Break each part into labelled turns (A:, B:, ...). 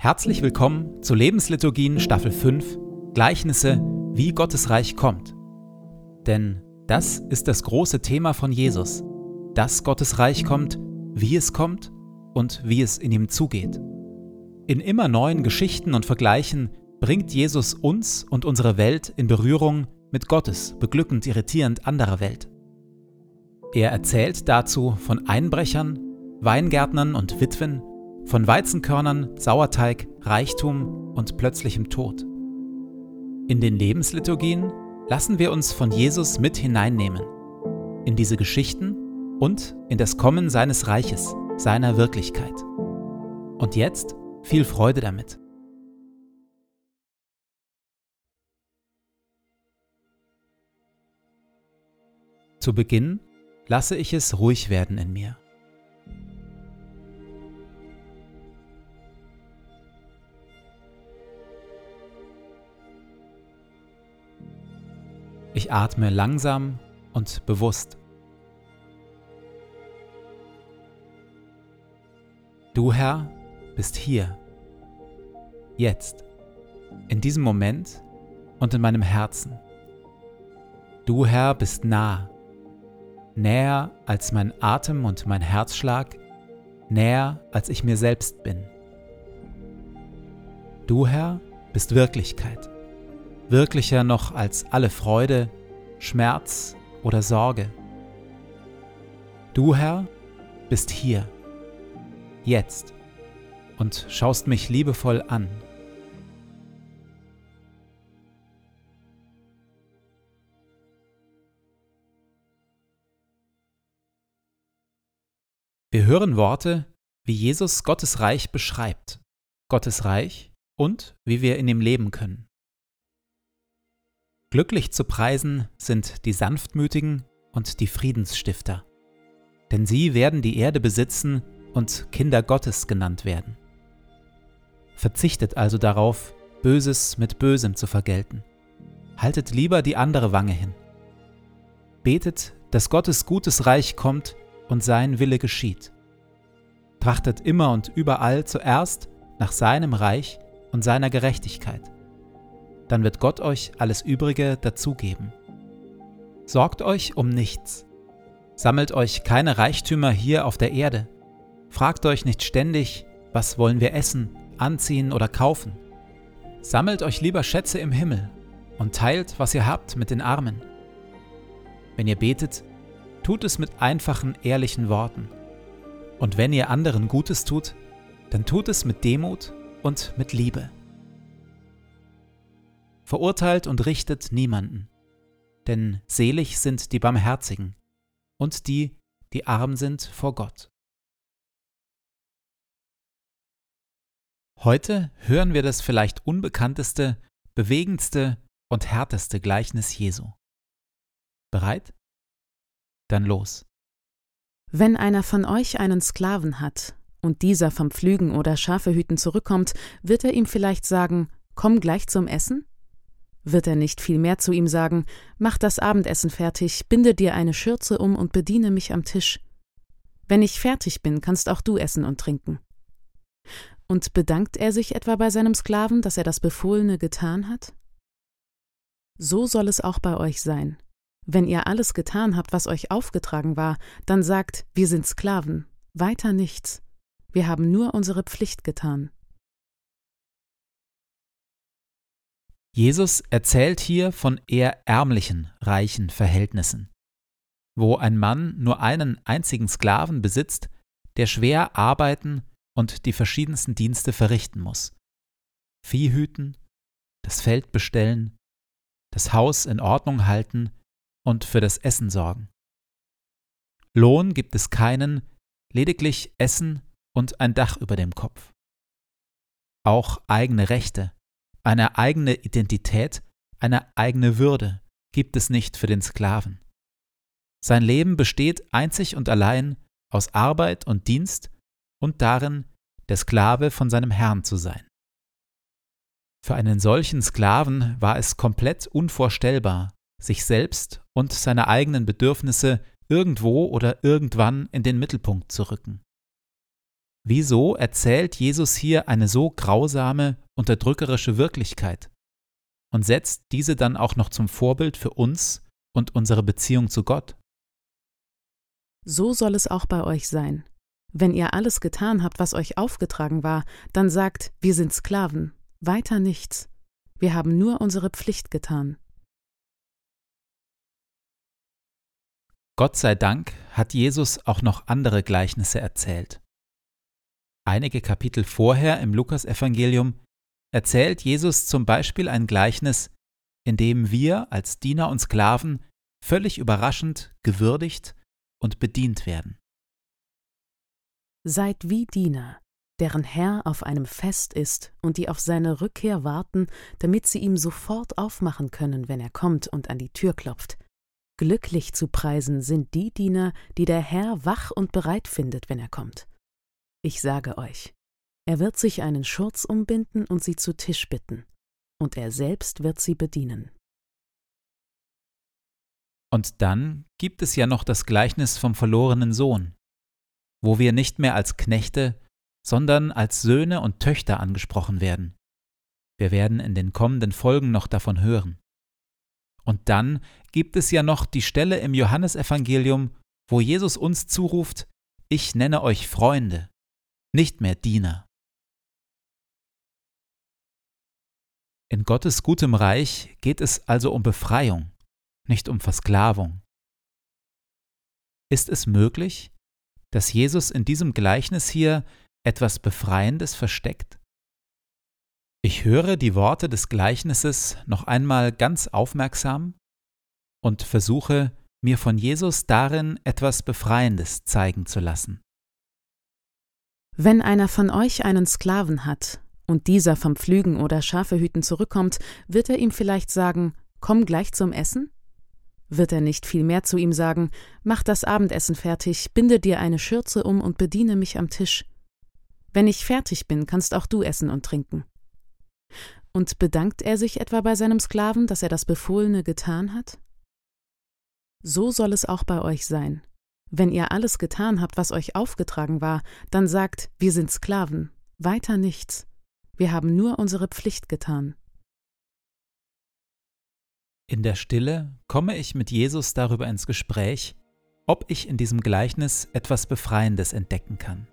A: Herzlich willkommen zu Lebensliturgien Staffel 5 Gleichnisse, wie Gottes Reich kommt. Denn das ist das große Thema von Jesus, dass Gottes Reich kommt, wie es kommt und wie es in ihm zugeht. In immer neuen Geschichten und Vergleichen bringt Jesus uns und unsere Welt in Berührung mit Gottes beglückend irritierend anderer Welt. Er erzählt dazu von Einbrechern, Weingärtnern und Witwen, von Weizenkörnern, Sauerteig, Reichtum und plötzlichem Tod. In den Lebensliturgien lassen wir uns von Jesus mit hineinnehmen, in diese Geschichten und in das Kommen seines Reiches, seiner Wirklichkeit. Und jetzt viel Freude damit. Zu Beginn lasse ich es ruhig werden in mir. Ich atme langsam und bewusst. Du Herr bist hier, jetzt, in diesem Moment und in meinem Herzen. Du Herr bist nah, näher als mein Atem und mein Herzschlag, näher als ich mir selbst bin. Du Herr bist Wirklichkeit wirklicher noch als alle Freude, Schmerz oder Sorge. Du, Herr, bist hier, jetzt und schaust mich liebevoll an. Wir hören Worte, wie Jesus Gottes Reich beschreibt, Gottes Reich und wie wir in ihm leben können. Glücklich zu preisen sind die Sanftmütigen und die Friedensstifter, denn sie werden die Erde besitzen und Kinder Gottes genannt werden. Verzichtet also darauf, Böses mit Bösem zu vergelten. Haltet lieber die andere Wange hin. Betet, dass Gottes gutes Reich kommt und sein Wille geschieht. Trachtet immer und überall zuerst nach seinem Reich und seiner Gerechtigkeit dann wird Gott euch alles Übrige dazugeben. Sorgt euch um nichts. Sammelt euch keine Reichtümer hier auf der Erde. Fragt euch nicht ständig, was wollen wir essen, anziehen oder kaufen. Sammelt euch lieber Schätze im Himmel und teilt, was ihr habt, mit den Armen. Wenn ihr betet, tut es mit einfachen, ehrlichen Worten. Und wenn ihr anderen Gutes tut, dann tut es mit Demut und mit Liebe verurteilt und richtet niemanden. Denn selig sind die Barmherzigen und die, die arm sind vor Gott. Heute hören wir das vielleicht unbekannteste, bewegendste und härteste Gleichnis Jesu. Bereit? Dann los.
B: Wenn einer von euch einen Sklaven hat und dieser vom Pflügen oder Schafehüten zurückkommt, wird er ihm vielleicht sagen, komm gleich zum Essen? Wird er nicht vielmehr zu ihm sagen, mach das Abendessen fertig, binde dir eine Schürze um und bediene mich am Tisch. Wenn ich fertig bin, kannst auch du essen und trinken. Und bedankt er sich etwa bei seinem Sklaven, dass er das Befohlene getan hat? So soll es auch bei euch sein. Wenn ihr alles getan habt, was euch aufgetragen war, dann sagt, wir sind Sklaven, weiter nichts. Wir haben nur unsere Pflicht getan.
A: Jesus erzählt hier von eher ärmlichen, reichen Verhältnissen, wo ein Mann nur einen einzigen Sklaven besitzt, der schwer arbeiten und die verschiedensten Dienste verrichten muss. Vieh hüten, das Feld bestellen, das Haus in Ordnung halten und für das Essen sorgen. Lohn gibt es keinen, lediglich Essen und ein Dach über dem Kopf. Auch eigene Rechte, eine eigene Identität, eine eigene Würde gibt es nicht für den Sklaven. Sein Leben besteht einzig und allein aus Arbeit und Dienst und darin, der Sklave von seinem Herrn zu sein. Für einen solchen Sklaven war es komplett unvorstellbar, sich selbst und seine eigenen Bedürfnisse irgendwo oder irgendwann in den Mittelpunkt zu rücken. Wieso erzählt Jesus hier eine so grausame, unterdrückerische Wirklichkeit und setzt diese dann auch noch zum Vorbild für uns und unsere Beziehung zu Gott?
B: So soll es auch bei euch sein. Wenn ihr alles getan habt, was euch aufgetragen war, dann sagt, wir sind Sklaven, weiter nichts. Wir haben nur unsere Pflicht getan.
A: Gott sei Dank hat Jesus auch noch andere Gleichnisse erzählt. Einige Kapitel vorher im Lukasevangelium erzählt Jesus zum Beispiel ein Gleichnis, in dem wir als Diener und Sklaven völlig überraschend gewürdigt und bedient werden.
B: Seid wie Diener, deren Herr auf einem Fest ist und die auf seine Rückkehr warten, damit sie ihm sofort aufmachen können, wenn er kommt und an die Tür klopft. Glücklich zu preisen sind die Diener, die der Herr wach und bereit findet, wenn er kommt. Ich sage euch, er wird sich einen Schurz umbinden und sie zu Tisch bitten, und er selbst wird sie bedienen.
A: Und dann gibt es ja noch das Gleichnis vom verlorenen Sohn, wo wir nicht mehr als Knechte, sondern als Söhne und Töchter angesprochen werden. Wir werden in den kommenden Folgen noch davon hören. Und dann gibt es ja noch die Stelle im Johannesevangelium, wo Jesus uns zuruft, ich nenne euch Freunde, nicht mehr Diener. In Gottes gutem Reich geht es also um Befreiung, nicht um Versklavung. Ist es möglich, dass Jesus in diesem Gleichnis hier etwas Befreiendes versteckt? Ich höre die Worte des Gleichnisses noch einmal ganz aufmerksam und versuche, mir von Jesus darin etwas Befreiendes zeigen zu lassen.
B: Wenn einer von euch einen Sklaven hat und dieser vom Pflügen oder Schafehüten zurückkommt, wird er ihm vielleicht sagen, komm gleich zum Essen? Wird er nicht vielmehr zu ihm sagen, mach das Abendessen fertig, binde dir eine Schürze um und bediene mich am Tisch. Wenn ich fertig bin, kannst auch du essen und trinken. Und bedankt er sich etwa bei seinem Sklaven, dass er das Befohlene getan hat? So soll es auch bei euch sein. Wenn ihr alles getan habt, was euch aufgetragen war, dann sagt, wir sind Sklaven, weiter nichts. Wir haben nur unsere Pflicht getan.
A: In der Stille komme ich mit Jesus darüber ins Gespräch, ob ich in diesem Gleichnis etwas Befreiendes entdecken kann.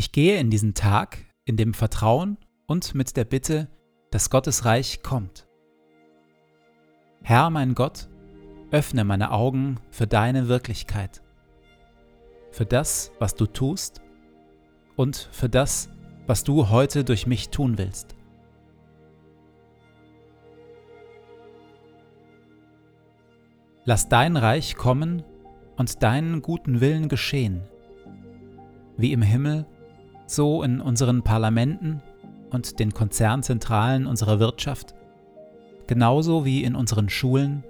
A: Ich gehe in diesen Tag in dem Vertrauen und mit der Bitte, dass Gottes Reich kommt. Herr mein Gott, öffne meine Augen für deine Wirklichkeit, für das, was du tust und für das, was du heute durch mich tun willst. Lass dein Reich kommen und deinen guten Willen geschehen, wie im Himmel so in unseren Parlamenten und den Konzernzentralen unserer Wirtschaft, genauso wie in unseren Schulen,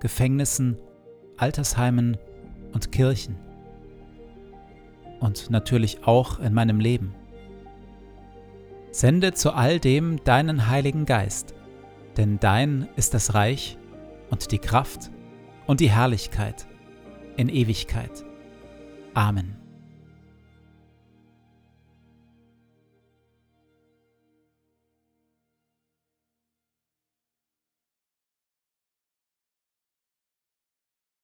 A: Gefängnissen, Altersheimen und Kirchen. Und natürlich auch in meinem Leben. Sende zu all dem deinen Heiligen Geist, denn dein ist das Reich und die Kraft und die Herrlichkeit in Ewigkeit. Amen.